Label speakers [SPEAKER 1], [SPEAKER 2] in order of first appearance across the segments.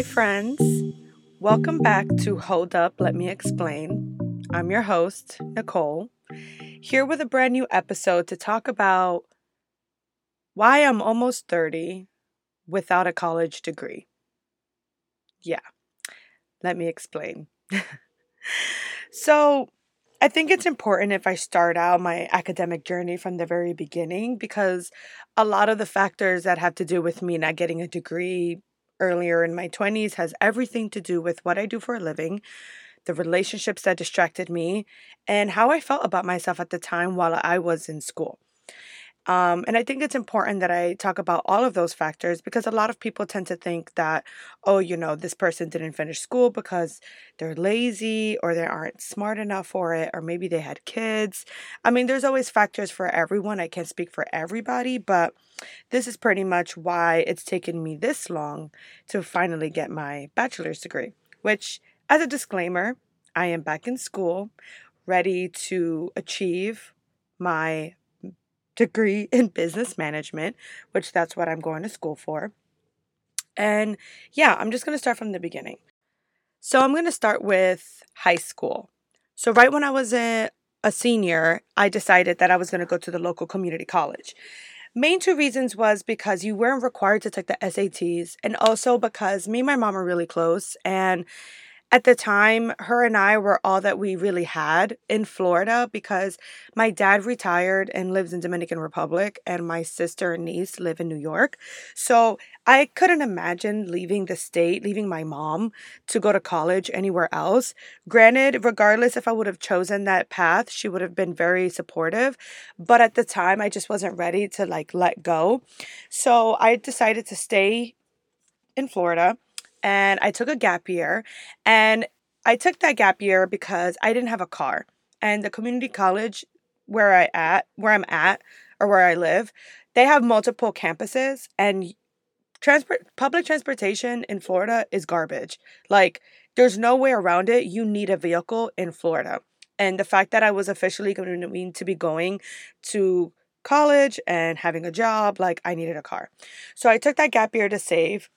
[SPEAKER 1] Hi, friends. Welcome back to Hold Up, Let Me Explain. I'm your host, Nicole, here with a brand new episode to talk about why I'm almost 30 without a college degree. Yeah, let me explain. so, I think it's important if I start out my academic journey from the very beginning because a lot of the factors that have to do with me not getting a degree earlier in my 20s has everything to do with what I do for a living, the relationships that distracted me, and how I felt about myself at the time while I was in school. Um, and I think it's important that I talk about all of those factors because a lot of people tend to think that, oh, you know, this person didn't finish school because they're lazy or they aren't smart enough for it, or maybe they had kids. I mean, there's always factors for everyone. I can't speak for everybody, but this is pretty much why it's taken me this long to finally get my bachelor's degree, which, as a disclaimer, I am back in school, ready to achieve my degree in business management, which that's what I'm going to school for. And yeah, I'm just going to start from the beginning. So I'm going to start with high school. So right when I was a, a senior, I decided that I was going to go to the local community college. Main two reasons was because you weren't required to take the SATs and also because me and my mom are really close and at the time, her and I were all that we really had in Florida because my dad retired and lives in Dominican Republic and my sister and niece live in New York. So I couldn't imagine leaving the state, leaving my mom to go to college anywhere else. Granted, regardless if I would have chosen that path, she would have been very supportive, but at the time I just wasn't ready to like let go. So I decided to stay in Florida and I took a gap year. And I took that gap year because I didn't have a car. And the community college where I at where I'm at or where I live, they have multiple campuses and transport public transportation in Florida is garbage. Like there's no way around it. You need a vehicle in Florida. And the fact that I was officially going to be going to college and having a job, like I needed a car. So I took that gap year to save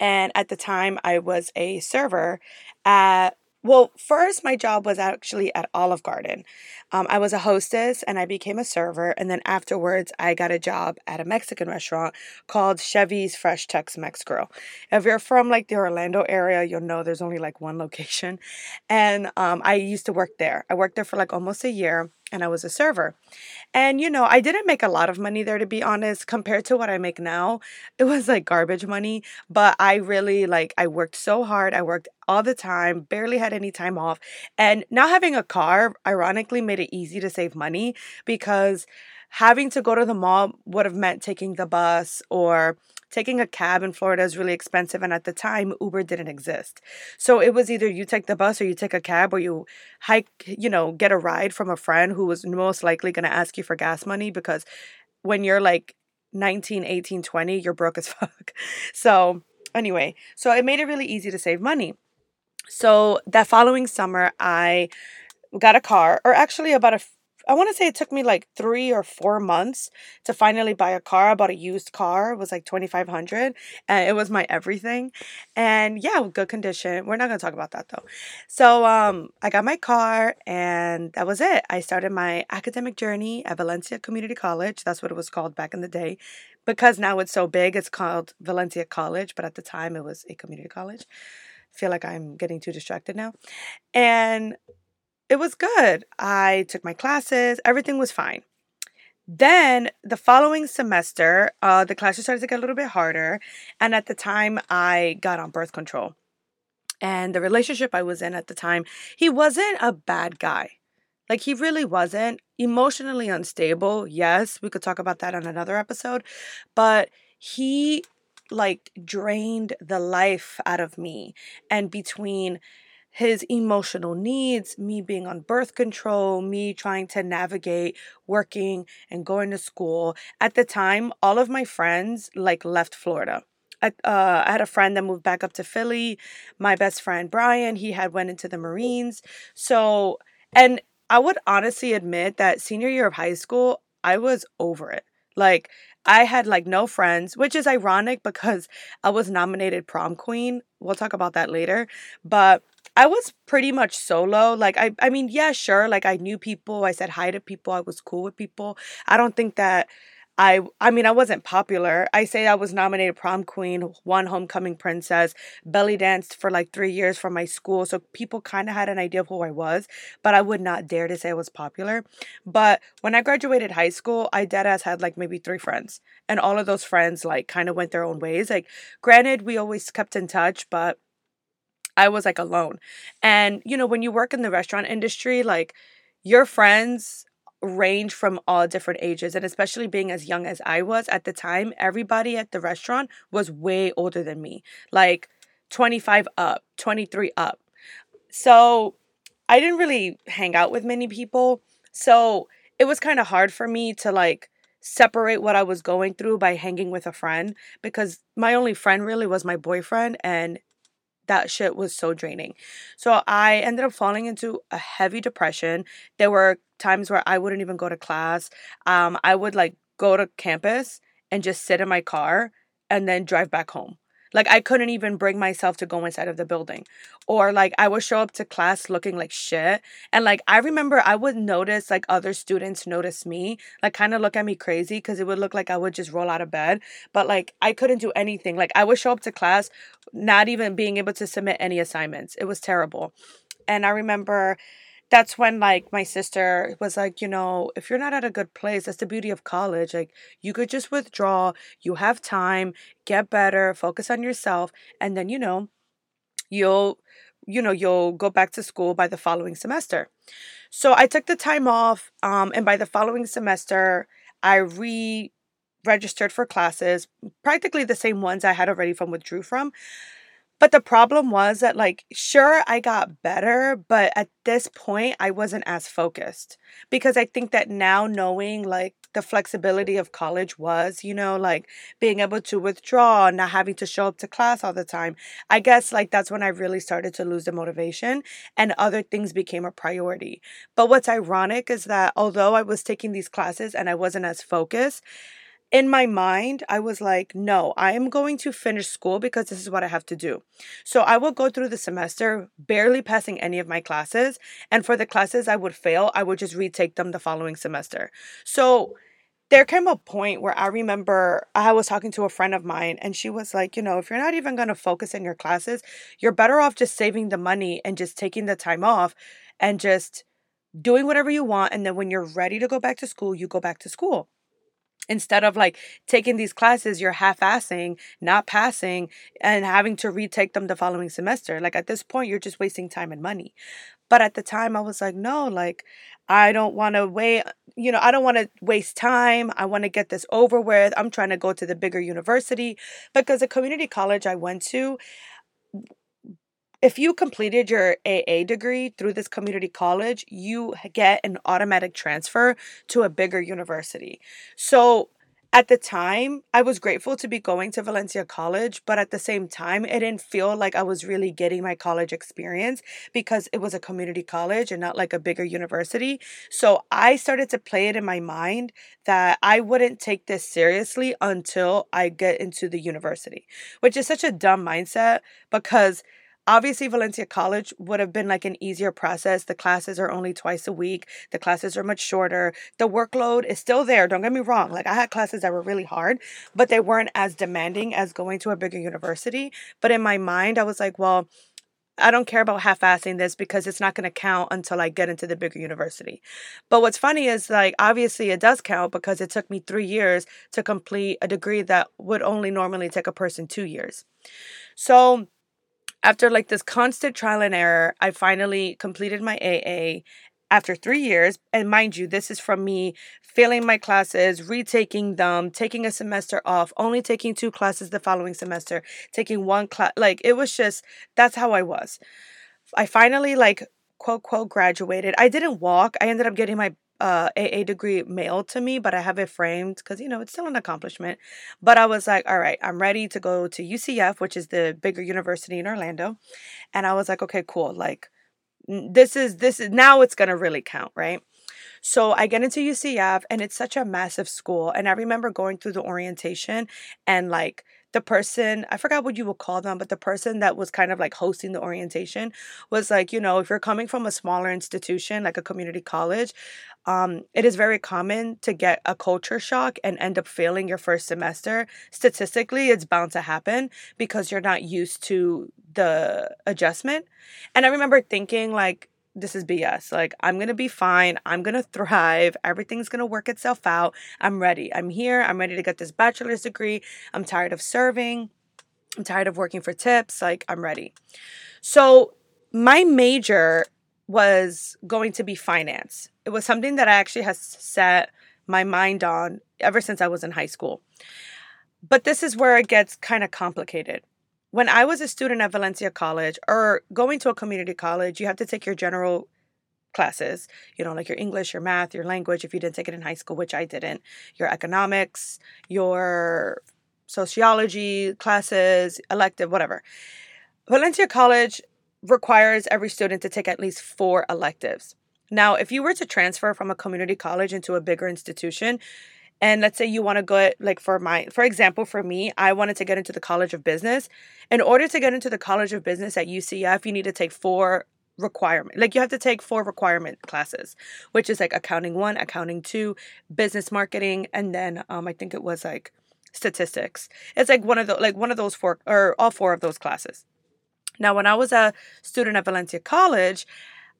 [SPEAKER 1] and at the time, I was a server at well, first, my job was actually at Olive Garden. Um, I was a hostess and I became a server. And then afterwards, I got a job at a Mexican restaurant called Chevy's Fresh Tex Mex Grill. If you're from like the Orlando area, you'll know there's only like one location. And um, I used to work there. I worked there for like almost a year and I was a server. And you know, I didn't make a lot of money there to be honest, compared to what I make now. It was like garbage money, but I really like I worked so hard. I worked all the time, barely had any time off. And not having a car ironically made it easy to save money because having to go to the mall would have meant taking the bus or taking a cab in Florida is really expensive. And at the time, Uber didn't exist. So it was either you take the bus or you take a cab or you hike, you know, get a ride from a friend who was most likely going to ask you for gas money because when you're like 19, 18, 20, you're broke as fuck. So anyway, so it made it really easy to save money. So that following summer, I got a car, or actually about a I want to say it took me like three or four months to finally buy a car. I bought a used car. It was like 2500 and it was my everything. And yeah, good condition. We're not to talk about that though. So um, I got my car and that was it. I started my academic journey at Valencia Community College. That's what it was called back in the day. Because now it's so big, it's called Valencia College. But at the time, it was a community college. I feel like I'm getting too distracted now. And it was good. I took my classes, everything was fine. Then the following semester, uh, the classes started to get a little bit harder. And at the time, I got on birth control. And the relationship I was in at the time, he wasn't a bad guy. Like, he really wasn't. Emotionally unstable, yes, we could talk about that on another episode. But he, like, drained the life out of me. And between his emotional needs, me being on birth control, me trying to navigate working and going to school. At the time, all of my friends like left Florida. I, uh, I had a friend that moved back up to Philly. My best friend Brian, he had went into the Marines. So, and I would honestly admit that senior year of high school, I was over it. Like I had like no friends, which is ironic because I was nominated prom queen. We'll talk about that later. But I was pretty much solo. Like I I mean, yeah, sure, like I knew people, I said hi to people, I was cool with people. I don't think that I I mean I wasn't popular. I say I was nominated prom queen, one homecoming princess, belly danced for like 3 years from my school, so people kind of had an idea of who I was, but I would not dare to say I was popular. But when I graduated high school, I dead ass had like maybe 3 friends, and all of those friends like kind of went their own ways. Like granted, we always kept in touch, but I was like alone. And you know, when you work in the restaurant industry, like your friends range from all different ages and especially being as young as I was at the time, everybody at the restaurant was way older than me. Like 25 up, 23 up. So, I didn't really hang out with many people. So, it was kind of hard for me to like separate what I was going through by hanging with a friend because my only friend really was my boyfriend and that shit was so draining. So I ended up falling into a heavy depression. There were times where I wouldn't even go to class. Um, I would like go to campus and just sit in my car and then drive back home. Like I couldn't even bring myself to go inside of the building. Or like I would show up to class looking like shit. And like I remember I would notice like other students notice me, like kind of look at me crazy because it would look like I would just roll out of bed. But like I couldn't do anything. Like I would show up to class not even being able to submit any assignments. It was terrible. And I remember that's when like my sister was like you know if you're not at a good place that's the beauty of college like you could just withdraw you have time get better focus on yourself and then you know you'll you know you'll go back to school by the following semester. So i took the time off um, and by the following semester i re registered for classes practically the same ones i had already from withdrew from but the problem was that, like, sure, I got better, but at this point, I wasn't as focused because I think that now knowing, like, the flexibility of college was, you know, like being able to withdraw, not having to show up to class all the time. I guess, like, that's when I really started to lose the motivation and other things became a priority. But what's ironic is that although I was taking these classes and I wasn't as focused, in my mind, I was like, no, I am going to finish school because this is what I have to do. So I will go through the semester barely passing any of my classes. And for the classes I would fail, I would just retake them the following semester. So there came a point where I remember I was talking to a friend of mine and she was like, you know, if you're not even going to focus in your classes, you're better off just saving the money and just taking the time off and just doing whatever you want. And then when you're ready to go back to school, you go back to school instead of like taking these classes you're half-assing not passing and having to retake them the following semester. Like at this point you're just wasting time and money. But at the time i was like no like i don't want to wait you know i don't want to waste time. I want to get this over with. I'm trying to go to the bigger university. Because the community college i went to if you completed your AA degree through this community college, you get an automatic transfer to a bigger university. So at the time, I was grateful to be going to Valencia College, but at the same time, it didn't feel like I was really getting my college experience because it was a community college and not like a bigger university. So I started to play it in my mind that I wouldn't take this seriously until I get into the university, which is such a dumb mindset because Obviously, Valencia College would have been like an easier process. The classes are only twice a week, the classes are much shorter. The workload is still there. Don't get me wrong. Like, I had classes that were really hard, but they weren't as demanding as going to a bigger university. But in my mind, I was like, well, I don't care about half assing this because it's not going to count until I get into the bigger university. But what's funny is like obviously it does count because it took me three years to complete a degree that would only normally take a person two years. So after like this constant trial and error, I finally completed my AA after three years. And mind you, this is from me failing my classes, retaking them, taking a semester off, only taking two classes the following semester, taking one class. Like it was just, that's how I was. I finally, like, quote, quote, graduated. I didn't walk. I ended up getting my uh, AA degree mailed to me, but I have it framed because, you know, it's still an accomplishment. But I was like, all right, I'm ready to go to UCF, which is the bigger university in Orlando. And I was like, okay, cool. Like, this is, this is, now it's going to really count, right? So I get into UCF and it's such a massive school. And I remember going through the orientation and like the person, I forgot what you would call them, but the person that was kind of like hosting the orientation was like, you know, if you're coming from a smaller institution, like a community college, um, it is very common to get a culture shock and end up failing your first semester. Statistically, it's bound to happen because you're not used to the adjustment. And I remember thinking, like, this is BS. Like, I'm going to be fine. I'm going to thrive. Everything's going to work itself out. I'm ready. I'm here. I'm ready to get this bachelor's degree. I'm tired of serving. I'm tired of working for tips. Like, I'm ready. So, my major was going to be finance. It was something that I actually has set my mind on ever since I was in high school. But this is where it gets kind of complicated when I was a student at Valencia College or going to a community college, you have to take your general classes, you know, like your English, your math, your language, if you didn't take it in high school, which I didn't, your economics, your sociology classes, elective, whatever. Valencia College requires every student to take at least four electives. Now, if you were to transfer from a community college into a bigger institution, and let's say you want to go like for my for example for me i wanted to get into the college of business. In order to get into the college of business at ucf you need to take four requirement like you have to take four requirement classes which is like accounting one accounting two business marketing and then um i think it was like statistics. It's like one of the like one of those four or all four of those classes. Now when i was a student at valencia college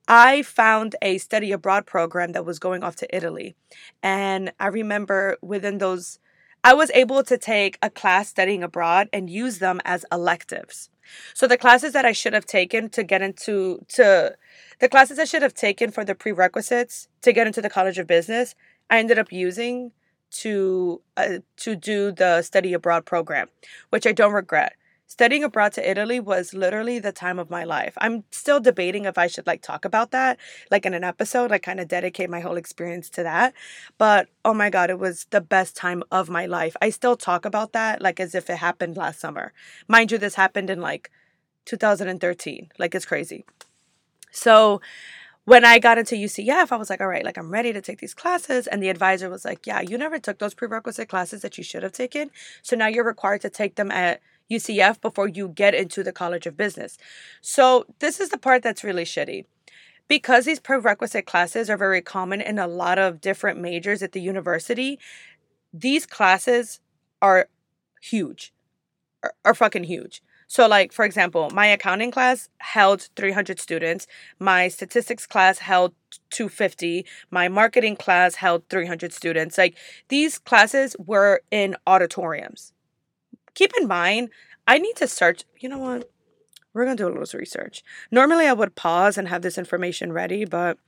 [SPEAKER 1] I found a study abroad program that was going off to Italy. And I remember within those, I was able to take a class studying abroad and use them as electives. So the classes that I should have taken to get into to the classes I should have taken for the prerequisites to get into the College of Business, I ended up using to uh, to do the study abroad program, which I don't regret studying abroad to Italy was literally the time of my life. I'm still debating if I should like talk about that like in an episode, like kind of dedicate my whole experience to that. But oh my god, it was the best time of my life. I still talk about that like as if it happened last summer. Mind you, this happened in like 2013. Like it's crazy. So when I got into UCF, I was like, all right, like I'm ready to take these classes. And the advisor was like, yeah, you never took those prerequisite classes that you should have taken. So now you're required to take them at UCF before you get into the College of Business. So, this is the part that's really shitty. Because these prerequisite classes are very common in a lot of different majors at the university, these classes are huge, are, are fucking huge. So, like, for example, my accounting class held 300 students, my statistics class held 250, my marketing class held 300 students. Like, these classes were in auditoriums keep in mind, I need to search. You know what? We're going to do a little research. Normally, I would pause and have this information ready, but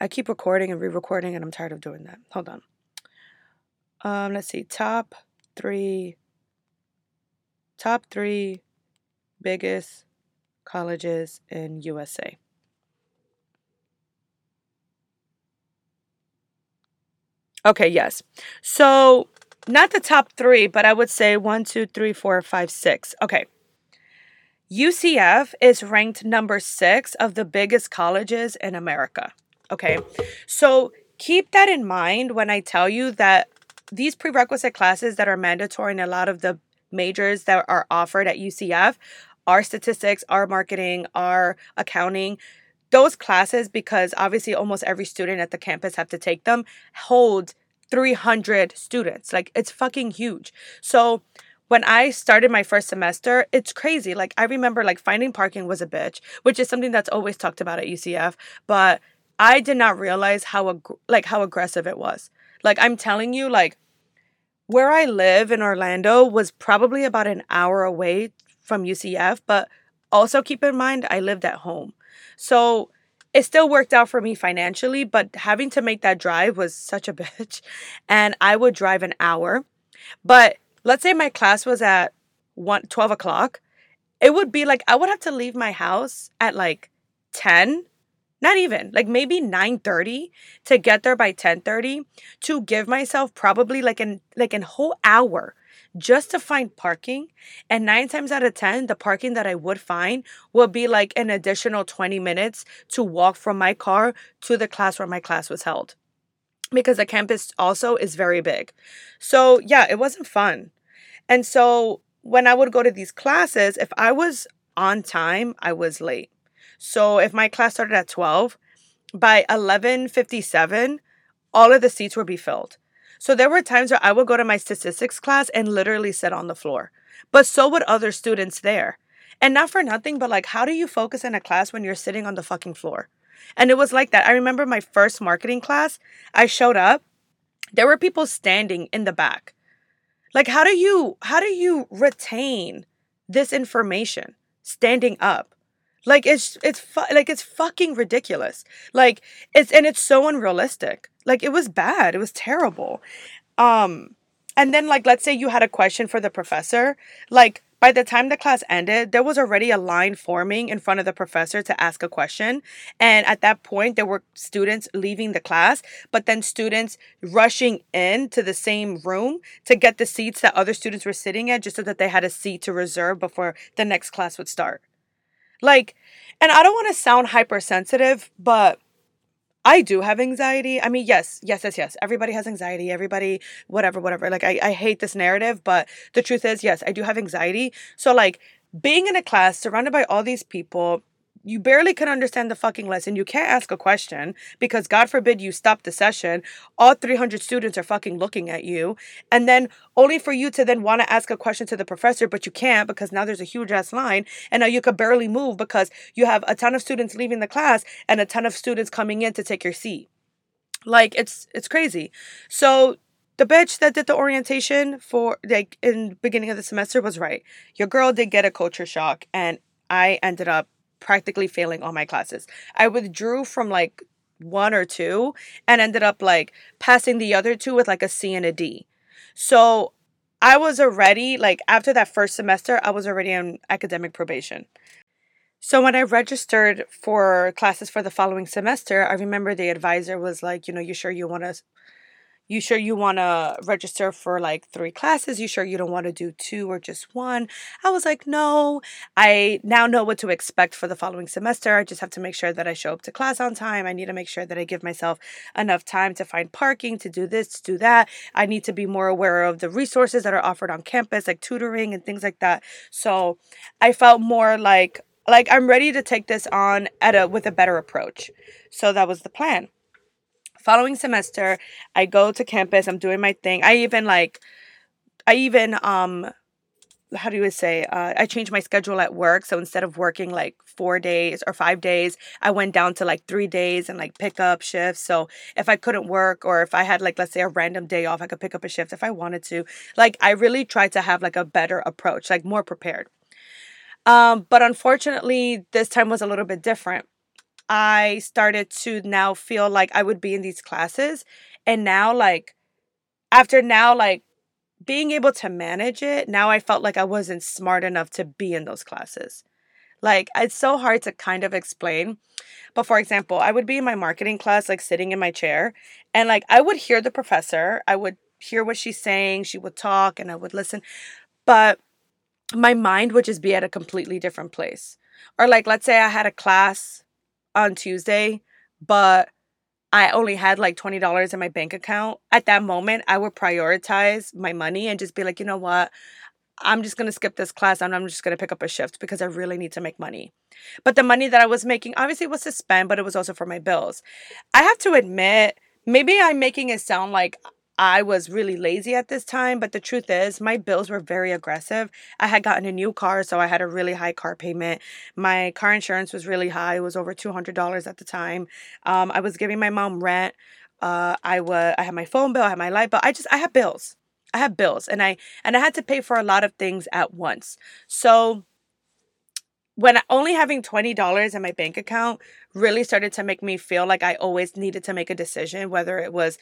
[SPEAKER 1] I keep recording and re recording, and I'm tired of doing that. Hold on. Um, let's see. Top three. Top three biggest colleges in USA. Okay, yes. So not the top three, but I would say one, two, three, four, five, six. Okay. UCF is ranked number six of the biggest colleges in America. Okay. So keep that in mind when I tell you that these prerequisite classes that are mandatory in a lot of the majors that are offered at UCF are statistics, are marketing, are accounting. Those classes, because obviously almost every student at the campus have to take them, hold 300 students. Like it's fucking huge. So when I started my first semester, it's crazy. Like I remember like finding parking was a bitch, which is something that's always talked about at UCF, but I did not realize how ag- like how aggressive it was. Like I'm telling you like where I live in Orlando was probably about an hour away from UCF, but also keep in mind I lived at home. So it still worked out for me financially, but having to make that drive was such a bitch. And I would drive an hour. But let's say my class was at 1 12 o'clock. It would be like I would have to leave my house at like 10 not even like maybe 9:30 to get there by 10:30 to give myself probably like an like an whole hour just to find parking. And nine times out of 10, the parking that I would find would be like an additional 20 minutes to walk from my car to the class where my class was held. Because the campus also is very big. So, yeah, it wasn't fun. And so, when I would go to these classes, if I was on time, I was late. So, if my class started at 12, by 11:57, all of the seats would be filled. So there were times where I would go to my statistics class and literally sit on the floor. But so would other students there. And not for nothing, but like, how do you focus in a class when you're sitting on the fucking floor? And it was like that. I remember my first marketing class, I showed up, there were people standing in the back. Like, how do you how do you retain this information standing up? Like it's it's fu- like it's fucking ridiculous. Like it's and it's so unrealistic. Like it was bad. It was terrible. Um and then like let's say you had a question for the professor, like by the time the class ended, there was already a line forming in front of the professor to ask a question. And at that point, there were students leaving the class, but then students rushing in to the same room to get the seats that other students were sitting at just so that they had a seat to reserve before the next class would start. Like, and I don't want to sound hypersensitive, but I do have anxiety. I mean, yes, yes, yes, yes. Everybody has anxiety. Everybody, whatever, whatever. Like, I, I hate this narrative, but the truth is, yes, I do have anxiety. So, like, being in a class surrounded by all these people, you barely can understand the fucking lesson. You can't ask a question because God forbid you stop the session. All 300 students are fucking looking at you. And then only for you to then want to ask a question to the professor, but you can't because now there's a huge ass line. And now you could barely move because you have a ton of students leaving the class and a ton of students coming in to take your seat. Like it's it's crazy. So the bitch that did the orientation for like in beginning of the semester was right. Your girl did get a culture shock and I ended up practically failing all my classes. I withdrew from like one or two and ended up like passing the other two with like a C and a D. So I was already like after that first semester, I was already on academic probation. So when I registered for classes for the following semester, I remember the advisor was like, you know, you sure you want to you sure you want to register for like three classes? You sure you don't want to do two or just one? I was like, no. I now know what to expect for the following semester. I just have to make sure that I show up to class on time. I need to make sure that I give myself enough time to find parking, to do this, to do that. I need to be more aware of the resources that are offered on campus, like tutoring and things like that. So I felt more like, like I'm ready to take this on at a with a better approach. So that was the plan following semester, I go to campus, I'm doing my thing. I even like I even um how do you say uh, i changed my schedule at work. So instead of working like four days or five days i went down to like three days and like pick up shifts. So if i couldn't work or if i had like let's say a random day off i could pick up a shift if i wanted to. Like i really tried to have like a better approach like more prepared. Um but unfortunately this time was a little bit different I started to now feel like I would be in these classes. And now, like, after now, like, being able to manage it, now I felt like I wasn't smart enough to be in those classes. Like, it's so hard to kind of explain. But for example, I would be in my marketing class, like sitting in my chair, and like I would hear the professor, I would hear what she's saying, she would talk, and I would listen. But my mind would just be at a completely different place. Or, like, let's say I had a class on Tuesday, but I only had like $20 in my bank account. At that moment, I would prioritize my money and just be like, you know what? I'm just going to skip this class and I'm just going to pick up a shift because I really need to make money. But the money that I was making obviously was to spend, but it was also for my bills. I have to admit, maybe I'm making it sound like I was really lazy at this time, but the truth is, my bills were very aggressive. I had gotten a new car, so I had a really high car payment. My car insurance was really high; it was over two hundred dollars at the time. Um, I was giving my mom rent. Uh, I was I had my phone bill, I had my light bill. I just I had bills. I had bills, and I and I had to pay for a lot of things at once. So when only having $20 in my bank account really started to make me feel like I always needed to make a decision, whether it was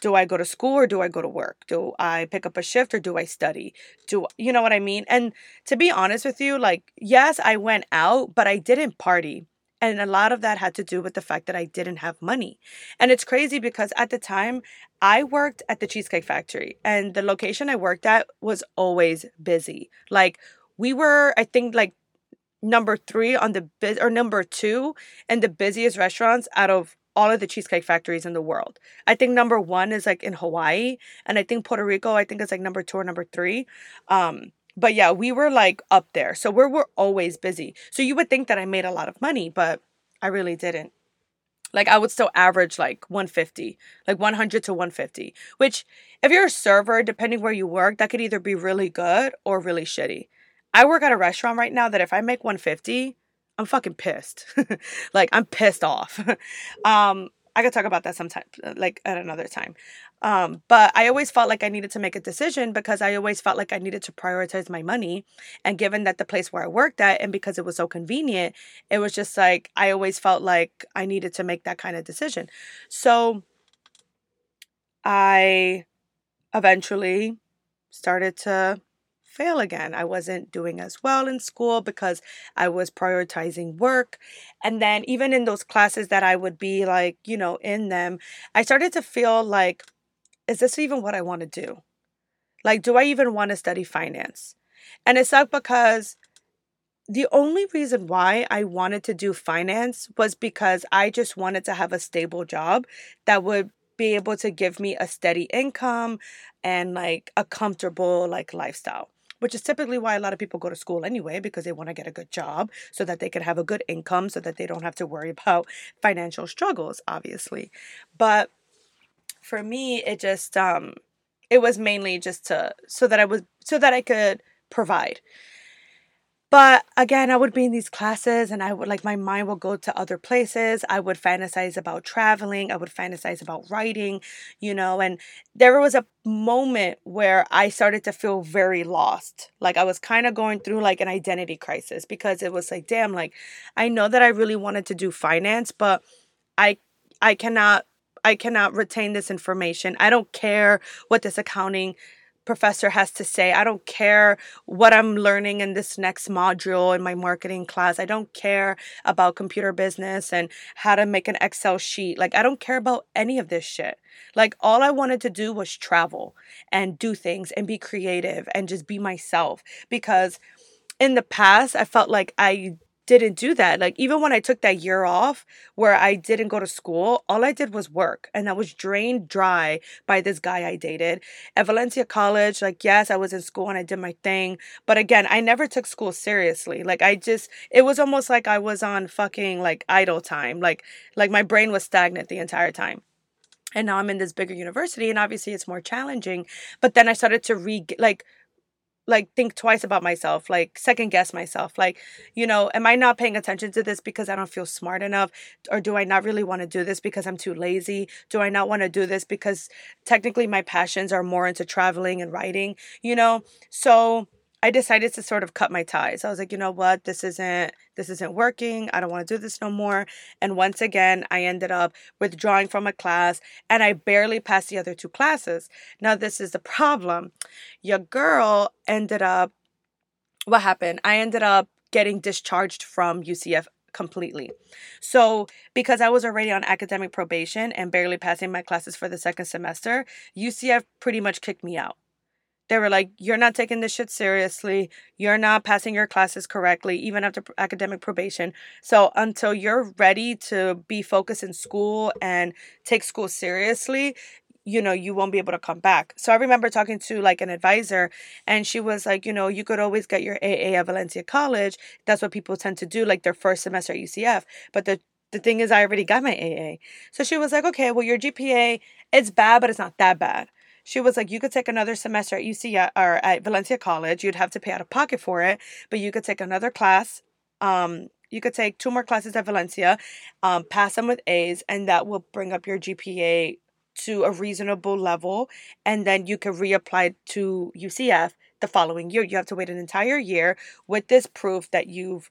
[SPEAKER 1] do I go to school or do I go to work? Do I pick up a shift or do I study? Do you know what I mean? And to be honest with you, like, yes, I went out, but I didn't party. And a lot of that had to do with the fact that I didn't have money. And it's crazy because at the time, I worked at the Cheesecake Factory, and the location I worked at was always busy. Like, we were, I think, like number three on the or number two in the busiest restaurants out of all of the cheesecake factories in the world. I think number one is like in Hawaii, and I think Puerto Rico. I think it's like number two or number three. Um, but yeah, we were like up there, so we're we're always busy. So you would think that I made a lot of money, but I really didn't. Like I would still average like 150, like 100 to 150, which if you're a server, depending where you work, that could either be really good or really shitty. I work at a restaurant right now that if I make 150, I'm fucking pissed. like I'm pissed off. um, I could talk about that sometime, like at another time. Um, but I always felt like I needed to make a decision because I always felt like I needed to prioritize my money. And given that the place where I worked at, and because it was so convenient, it was just like I always felt like I needed to make that kind of decision. So I eventually started to fail again. I wasn't doing as well in school because I was prioritizing work. And then, even in those classes that I would be like, you know, in them, I started to feel like, is this even what I want to do? Like, do I even want to study finance? And it sucked because the only reason why I wanted to do finance was because I just wanted to have a stable job that would be able to give me a steady income and like a comfortable like lifestyle which is typically why a lot of people go to school anyway because they want to get a good job so that they can have a good income so that they don't have to worry about financial struggles obviously. But for me it just um it was mainly just to so that I was so that I could provide but again, I would be in these classes and I would like my mind would go to other places. I would fantasize about traveling. I would fantasize about writing, you know, and there was a moment where I started to feel very lost. Like I was kind of going through like an identity crisis because it was like, damn, like I know that I really wanted to do finance, but I I cannot I cannot retain this information. I don't care what this accounting professor has to say. I don't care what I'm learning in this next module in my marketing class. I don't care about computer business and how to make an Excel sheet. Like, I don't care about any of this shit. Like, all I wanted to do was travel and do things and be creative and just be myself because in the past, I felt like I didn't do that. Like even when I took that year off where I didn't go to school, all I did was work and I was drained dry by this guy I dated. At Valencia College, like yes, I was in school and I did my thing, but again, I never took school seriously. Like I just it was almost like I was on fucking like idle time. Like like my brain was stagnant the entire time and now I'm in this bigger university and obviously it's more challenging but then I started to re like like think twice about myself like second guess myself like you know am i not paying attention to this because i don't feel smart enough? Or do i not really want to do this because i'm too lazy? Do i not want to do this because technically my passions are more into traveling and writing you know? So I decided to sort of cut my ties. I was like, you know what, this isn't this isn't working. I don't want to do this no more. And once again, I ended up withdrawing from a class and I barely passed the other two classes. Now this is the problem. Your girl ended up what happened? I ended up getting discharged from UCF completely. So, because I was already on academic probation and barely passing my classes for the second semester, UCF pretty much kicked me out they were like, You're not taking this shit seriously. You're not passing your classes correctly, even after academic probation. So, until you're ready to be focused in school and take school seriously, you know, you won't be able to come back. So, I remember talking to like an advisor, and she was like, You know, you could always get your AA at Valencia College. That's what people tend to do, like their first semester at UCF. But the the thing is, I already got my AA. So she was like, okay, well, your GPA, it's bad, but it's not that bad she was like, you could take another semester at UC or at Valencia College. You'd have to pay out of pocket for it, but you could take another class. Um, you could take two more classes at Valencia, um, pass them with A's, and that will bring up your GPA to a reasonable level. And then you can reapply to UCF the following year. You have to wait an entire year with this proof that you've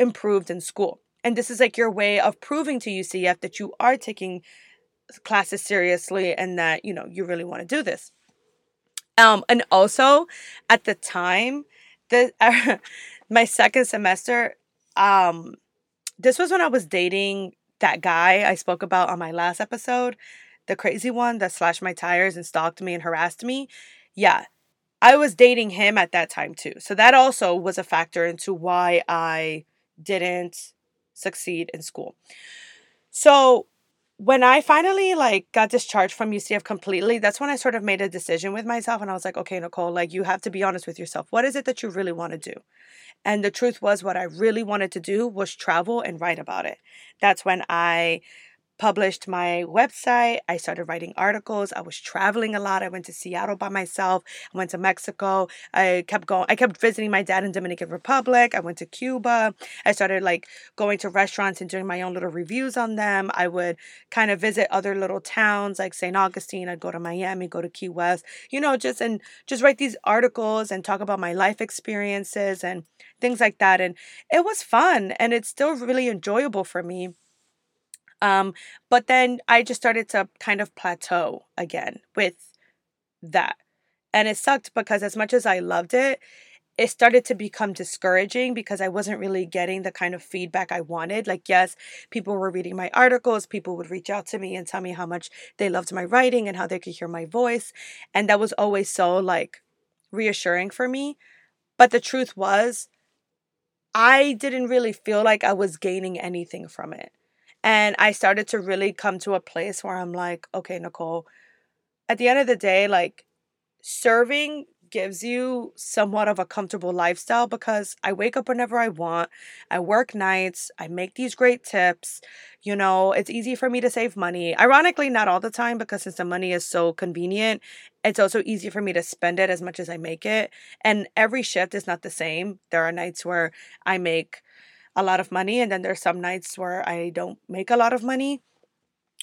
[SPEAKER 1] improved in school. And this is like your way of proving to UCF that you are taking classes seriously and that, you know, you really want to do this. Um, and also at the time, the uh, my second semester, um, this was when I was dating that guy I spoke about on my last episode, the crazy one that slashed my tires and stalked me and harassed me. Yeah, I was dating him at that time too. So that also was a factor into why I didn't succeed in school. So when I finally like got discharged from UCF completely, that's when I sort of made a decision with myself and I was like, okay, Nicole, like you have to be honest with yourself. What is it that you really want to do? And the truth was what I really wanted to do was travel and write about it. That's when I published my website. I started writing articles. I was traveling a lot. I went to Seattle by myself. I went to Mexico. I kept going. I kept visiting my dad in Dominican Republic. I went to Cuba. I started like going to restaurants and doing my own little reviews on them. I would kind of visit other little towns like St. Augustine. I'd go to Miami, go to Key West, you know, just and just write these articles and talk about my life experiences and things like that. And it was fun and it's still really enjoyable for me um, but then I just started to kind of plateau again with that. And it sucked because as much as I loved it, it started to become discouraging because I wasn't really getting the kind of feedback I wanted. Like, yes, people were reading my articles, people would reach out to me and tell me how much they loved my writing and how they could hear my voice. And that was always so like reassuring for me. But the truth was, I didn't really feel like I was gaining anything from it. And I started to really come to a place where I'm like, okay, Nicole, at the end of the day, like serving gives you somewhat of a comfortable lifestyle because I wake up whenever I want. I work nights. I make these great tips. You know, it's easy for me to save money. Ironically, not all the time because since the money is so convenient, it's also easy for me to spend it as much as I make it. And every shift is not the same. There are nights where I make a lot of money and then there's some nights where I don't make a lot of money.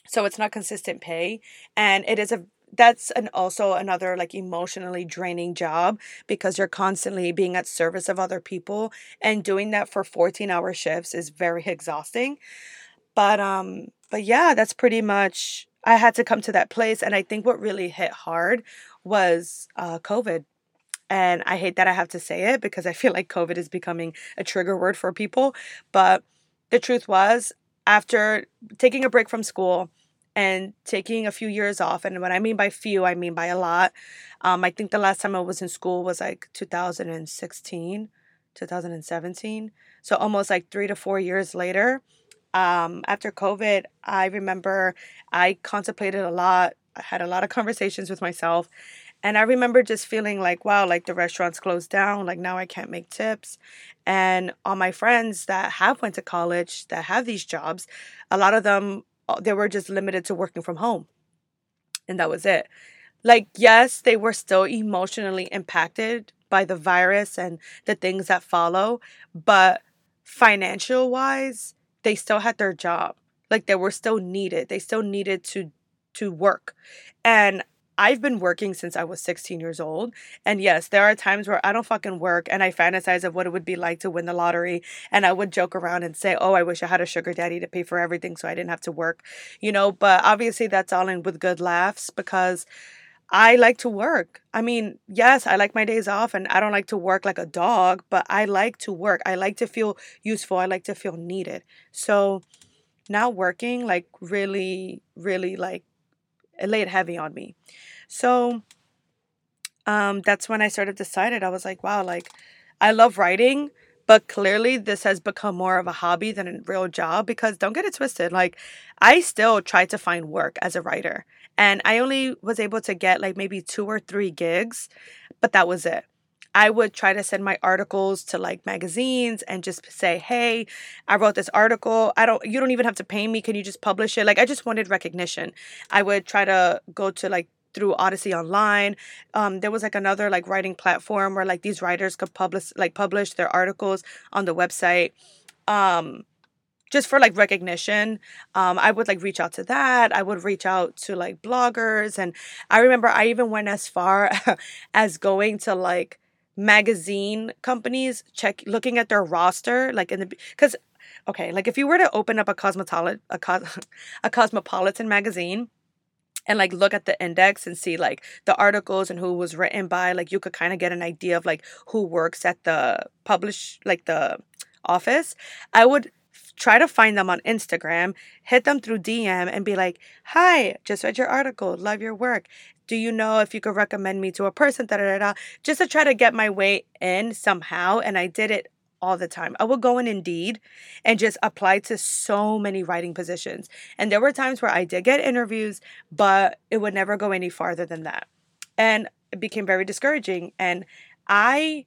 [SPEAKER 1] So it's not consistent pay and it is a that's an also another like emotionally draining job because you're constantly being at service of other people and doing that for 14 hour shifts is very exhausting. But um but yeah, that's pretty much I had to come to that place and I think what really hit hard was uh COVID and I hate that I have to say it because I feel like COVID is becoming a trigger word for people. But the truth was, after taking a break from school and taking a few years off, and what I mean by few, I mean by a lot. Um, I think the last time I was in school was like 2016, 2017. So almost like three to four years later. Um, after COVID, I remember I contemplated a lot. I had a lot of conversations with myself and I remember just feeling like, wow, like the restaurants closed down, like now I can't make tips. And all my friends that have went to college, that have these jobs, a lot of them uh, they were just limited to working from home. And that was it. Like yes, they were still emotionally impacted by the virus and the things that follow, but financial wise, they still had their job. Like they were still needed. They still needed to to work. And I've been working since I was 16 years old. And yes, there are times where I don't fucking work and I fantasize of what it would be like to win the lottery. And I would joke around and say, oh, I wish I had a sugar daddy to pay for everything so I didn't have to work, you know. But obviously, that's all in with good laughs because. I like to work. I mean, yes, I like my days off and I don't like to work like a dog, but I like to work. I like to feel useful. I like to feel needed. So now working like really, really like it laid heavy on me. So um, that's when I sort of decided I was like, wow, like I love writing, but clearly this has become more of a hobby than a real job because don't get it twisted. Like I still try to find work as a writer and I only was able to get like maybe two or three gigs, but that was it. I would try to send my articles to like magazines and just say, "Hey, I wrote this article. I don't you don't even have to pay me. Can you just publish it?" Like I just wanted recognition. I would try to go to like through Odyssey Online. Um, there was like another like writing platform where like these writers could publish like publish their articles on the website. Um, just for like recognition um, i would like reach out to that i would reach out to like bloggers and i remember i even went as far as going to like magazine companies check looking at their roster like in the because okay like if you were to open up a cosmopolitan a, cos, a cosmopolitan magazine and like look at the index and see like the articles and who was written by like you could kind of get an idea of like who works at the publish like the office i would try to find them on Instagram, hit them through DM, and be like, Hi, just read your article, love your work. Do you know if you could recommend me to a person? Da, da, da, Just to try to get my way in somehow. And I did it all the time. I would go in Indeed and just apply to so many writing positions. And there were times where I did get interviews, but it would never go any farther than that. And it became very discouraging. And I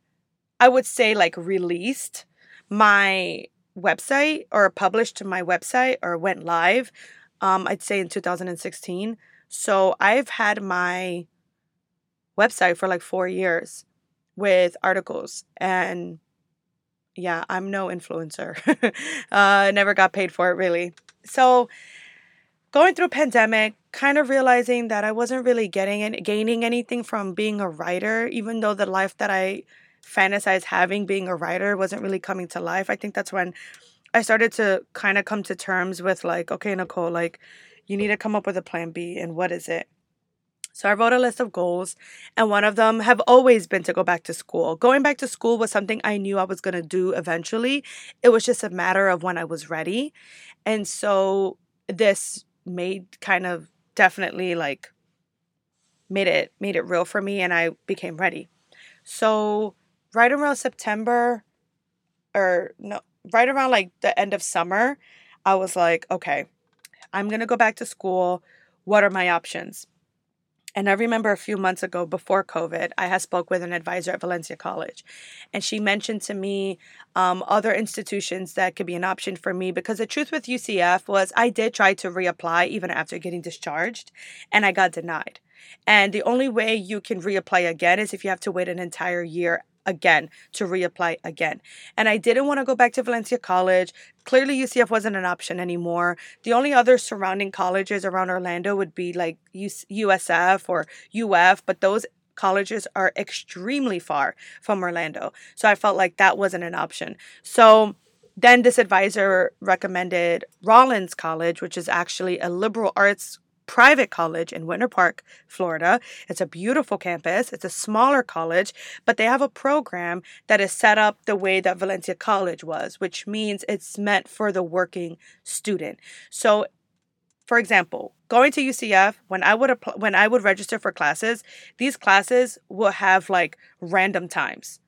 [SPEAKER 1] I would say like released my website or published my website or went live um I'd say in 2016. So I've had my website for like 4 years with articles and yeah, I'm no influencer. uh, never got paid for it really. So going through a pandemic, kind of realizing that I wasn't really getting and gaining anything from being a writer, even though the life that I fantasized having being a writer wasn't really coming to life. I think that's when I started to kind of come to terms with like, okay, Nicole, like you need to come up with a plan B and what is it? So I wrote a list of goals, and one of them have always been to go back to school. Going back to school was something I knew I was going to do eventually. It was just a matter of when I was ready. And so this made kind of definitely like made it made it real for me and I became ready. So right around September or no right around like the end of summer, I was like, okay, I'm going to go back to school. What are my options? And I remember a few months ago before COVID, I had spoke with an advisor at Valencia College. And she mentioned to me um, other institutions that could be an option for me because the truth with UCF was I did try to reapply even after getting discharged and I got denied. And the only way you can reapply again is if you have to wait an entire year again to reapply again. And I didn't want to go back to Valencia College. Clearly, UCF wasn't an option anymore. The only other surrounding colleges around Orlando would be like USF or UF, but those colleges are extremely far from Orlando. So I felt like that wasn't an option. So then this advisor recommended Rollins College, which is actually a liberal arts private college in Winter Park, Florida. It's a beautiful campus. It's a smaller college, but they have a program that is set up the way that Valencia College was, which means it's meant for the working student. So for example, going to UCF, when I would when I would register for classes, these classes will have like random times.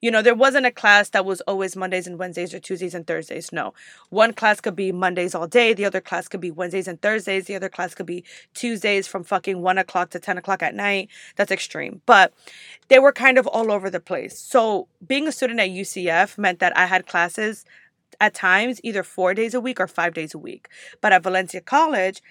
[SPEAKER 1] You know, there wasn't a class that was always Mondays and Wednesdays or Tuesdays and Thursdays. No. One class could be Mondays all day. The other class could be Wednesdays and Thursdays. The other class could be Tuesdays from fucking one o'clock to 10 o'clock at night. That's extreme. But they were kind of all over the place. So being a student at UCF meant that I had classes at times either four days a week or five days a week. But at Valencia College,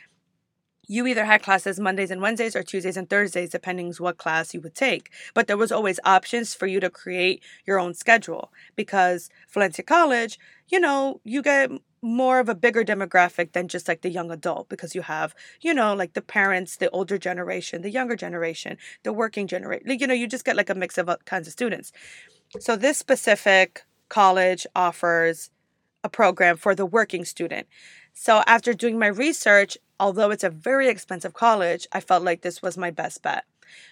[SPEAKER 1] you either had classes Mondays and Wednesdays or Tuesdays and Thursdays, depending what class you would take. But there was always options for you to create your own schedule because Valencia College, you know, you get more of a bigger demographic than just like the young adult because you have, you know, like the parents, the older generation, the younger generation, the working generation. You know, you just get like a mix of uh, kinds of students. So this specific college offers a program for the working student. So after doing my research, although it's a very expensive college, I felt like this was my best bet.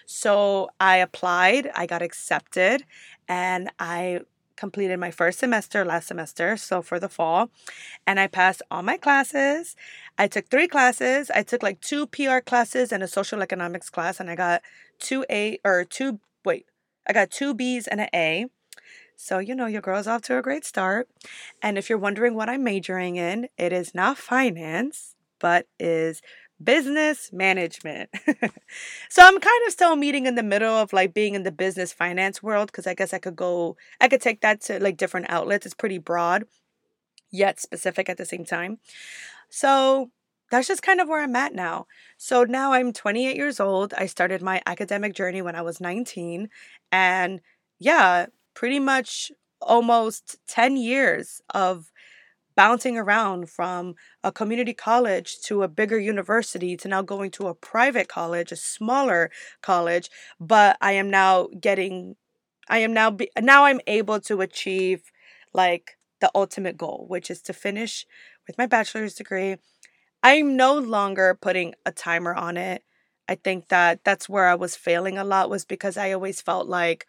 [SPEAKER 1] So I applied, I got accepted, and I completed my first semester last semester, so for the fall, and I passed all my classes. I took three classes. I took like two PR classes and a social economics class, and I got two A or two wait, I got two B's and an A. So, you know, your girl's off to a great start. And if you're wondering what I'm majoring in, it is not finance, but is business management. so I'm kind of still meeting in the middle of like being in the business finance world because I guess I could go, I could take that to like different outlets. It's pretty broad, yet specific at the same time. So that's just kind of where I'm at now. So now I'm 28 years old. I started my academic journey when I was 19. And yeah, pretty much almost 10 years of bouncing around from a community college to a bigger university to now going to a private college, a smaller college, but I am now getting I am now be, now I'm able to achieve like the ultimate goal, which is to finish with my bachelor's degree. I'm no longer putting a timer on it. I think that that's where I was failing a lot was because I always felt like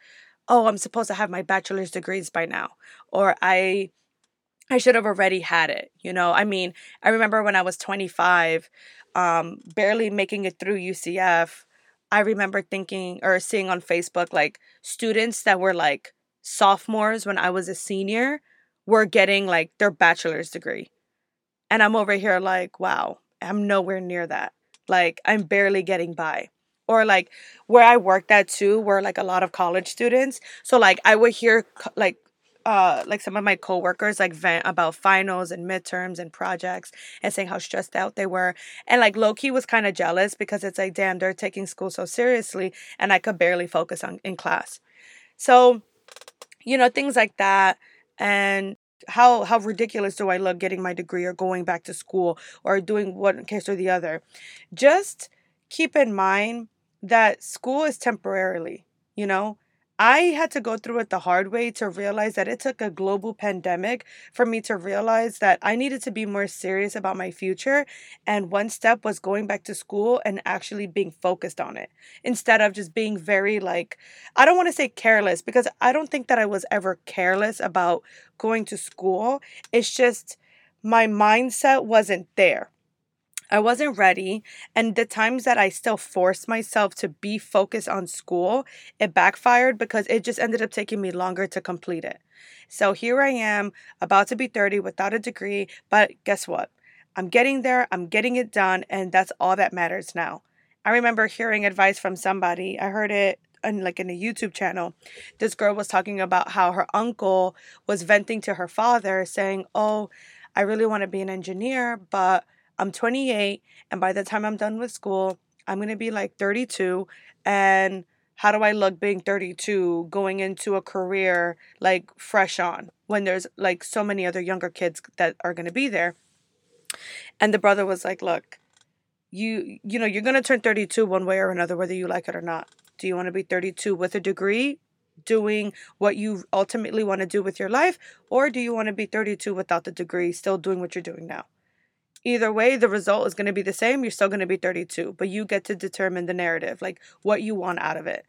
[SPEAKER 1] oh, I'm supposed to have my bachelor's degrees by now. Or I I should have already had it. You know, I mean, I remember when I was 25, um, barely making it through UCF. I remember thinking or seeing on Facebook like students that were like sophomores when I was a senior were getting like their bachelor's degree. And I'm over here like, wow, I'm nowhere near that. Like, I'm barely getting by. Or like where I worked at too, were like a lot of college students. So like I would hear like uh like some of my coworkers like vent about finals and midterms and projects and saying how stressed out they were. And like Loki was kind of jealous because it's like damn they're taking school so seriously and I could barely focus on in class. So you know things like that. And how how ridiculous do I look getting my degree or going back to school or doing one case or the other? Just keep in mind that school is temporarily you know I had to go through it the hard way to realize that it took a global pandemic for me to realize that I needed to be more serious about my future. And one step was going back to school and actually being focused on it instead of just being very, like, I don't want to say careless because I don't think that I was ever careless about going to school. It's just my mindset wasn't there. I wasn't ready. And the times that I still forced myself to be focused on school, it backfired because it just ended up taking me longer to complete it. So here I am, about to be 30 without a degree. But guess what? I'm getting there, I'm getting it done, and that's all that matters now. I remember hearing advice from somebody. I heard it in like in a YouTube channel. This girl was talking about how her uncle was venting to her father saying, "Oh, I really want to be an engineer, but I'm 28, and by the time I'm done with school, I'm going to be like 32. And how do I look being 32 going into a career like fresh on when there's like so many other younger kids that are going to be there? And the brother was like, Look, you you know you're going to turn 32 one way or another whether you like it or not do you want to be 32 with a degree doing what you ultimately want to do with your life or do you want to be 32 without the degree still doing what you're doing now either way the result is going to be the same you're still going to be 32 but you get to determine the narrative like what you want out of it.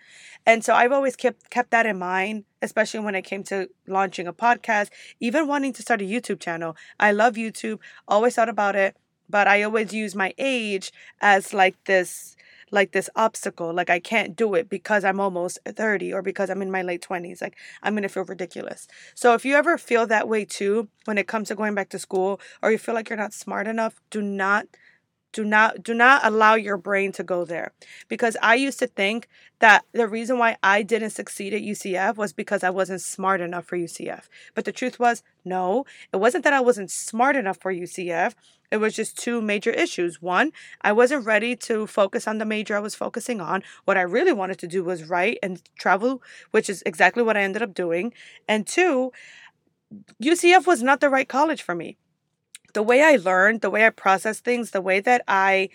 [SPEAKER 1] And so i've always kept kept that in mind especially when it came to launching a podcast even wanting to start a youtube channel. I love youtube always thought about it but i always use my age as like this like this obstacle like i can't do it because i'm almost 30 or because i'm in my late 20s like i'm going to feel ridiculous. So if you ever feel that way too when it comes to going back to school or you feel like you're not smart enough do not do not do not allow your brain to go there. Because i used to think that the reason why i didn't succeed at ucf was because i wasn't smart enough for ucf but the truth was no it wasn't that i wasn't smart enough for ucf it was just two major issues. One i wasn't ready to focus on the major i was focusing on. What i really wanted to do was write and travel which is exactly what i ended up doing. And two ucf was not the right college for me. The way I learned, the way I process things, the way that I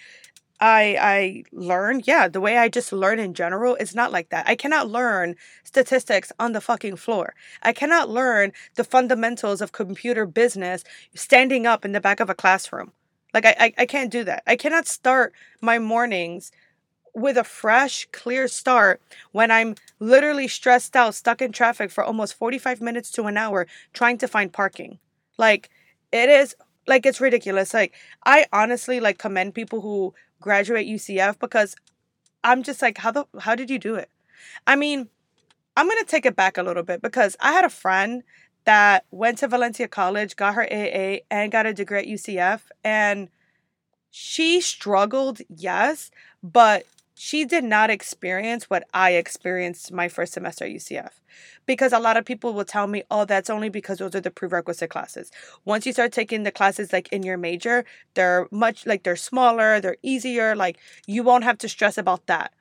[SPEAKER 1] I I learn, yeah, the way I just learn in general is not like that. I cannot learn statistics on the fucking floor. I cannot learn the fundamentals of computer business standing up in the back of a classroom. Like I I, I can't do that. I cannot start my mornings with a fresh, clear start when I'm literally stressed out, stuck in traffic for almost 45 minutes to an hour trying to find parking. Like it is like it's ridiculous. Like I honestly like commend people who graduate UCF because I'm just like how the how did you do it? I mean, I'm to take it back a little bit because I had a friend that went to Valencia College, got her AA and got a degree at UCF and she struggled, yes, but she did not experience what I experienced my first semester at UCF. Because a lot of people will tell me, oh, that's only because those are the prerequisite classes. Once you start taking the classes like in your major, they're much like they're smaller, they're easier, like you won't have to stress about that.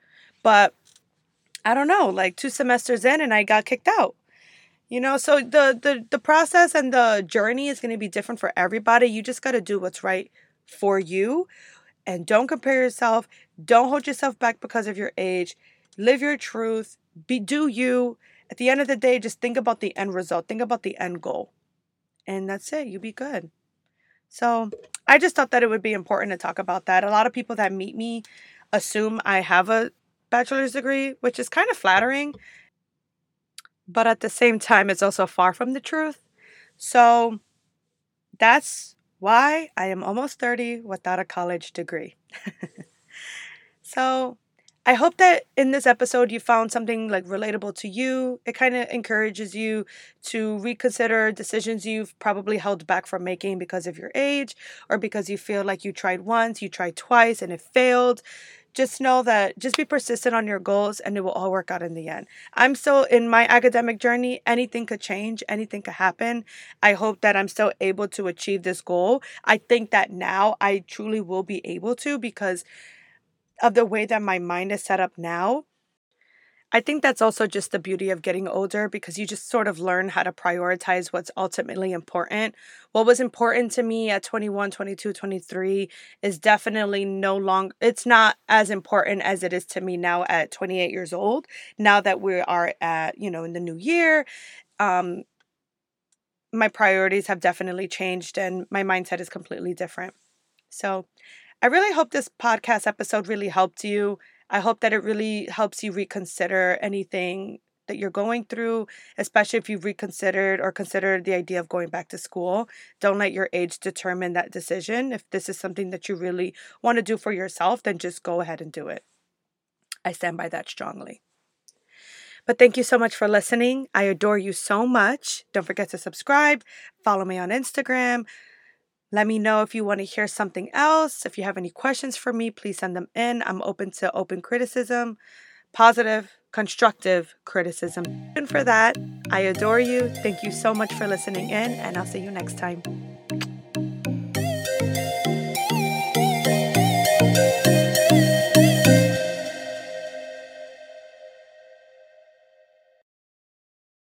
[SPEAKER 1] But I don't know, like two semesters in and I got kicked out. You know, so the the the process and the journey is to be different for everybody. You just got to do what's right for you and don't compare yourself. Don't hold yourself back because of your age. Live your truth. Be do you. At the end of the day, just think about the end result. Think about the end goal. And that's it. You be good. So I just thought that it would be important to talk about that. A lot of people that meet me assume I have a bachelor's degree, which is kind of flattering. But at the same time, it's also far from the truth. So that's why I am almost 30 without a college degree. so, I hope that in this episode you found something like relatable to you. It kind of encourages you to reconsider decisions you've probably held back from making because of your age or because you feel like you tried once, you tried twice, and it failed. Just know that just be persistent on your goals and it will all work out in the end. I'm still in my academic journey. Anything could change, anything could happen. I hope that I'm still able to achieve this goal. I think that now I truly will be able to because of the way that my mind is set up now. I think that's also just the beauty of getting older because you just sort of learn how to prioritize what's ultimately important. What was important to me at 21, 22, 23 is definitely no longer, it's not as important as it is to me now at 28 years old. Now that we are at, you know, in the new year, um, my priorities have definitely changed and my mindset is completely different. So, I really hope this podcast episode really helped you. I hope that it really helps you reconsider anything that you're going through, especially if you've reconsidered or considered the idea of going back to school. Don't let your age determine that decision. If this is something that you really want to do for yourself, then just go ahead and do it. I stand by that strongly. But thank you so much for listening. I adore you so much. Don't forget to subscribe, follow me on Instagram, let me know if you want to hear something else. If you have any questions for me, please send them in. I'm open to open criticism, positive, constructive criticism. And for that, I adore you. Thank you so much for listening in, and I'll see you next time.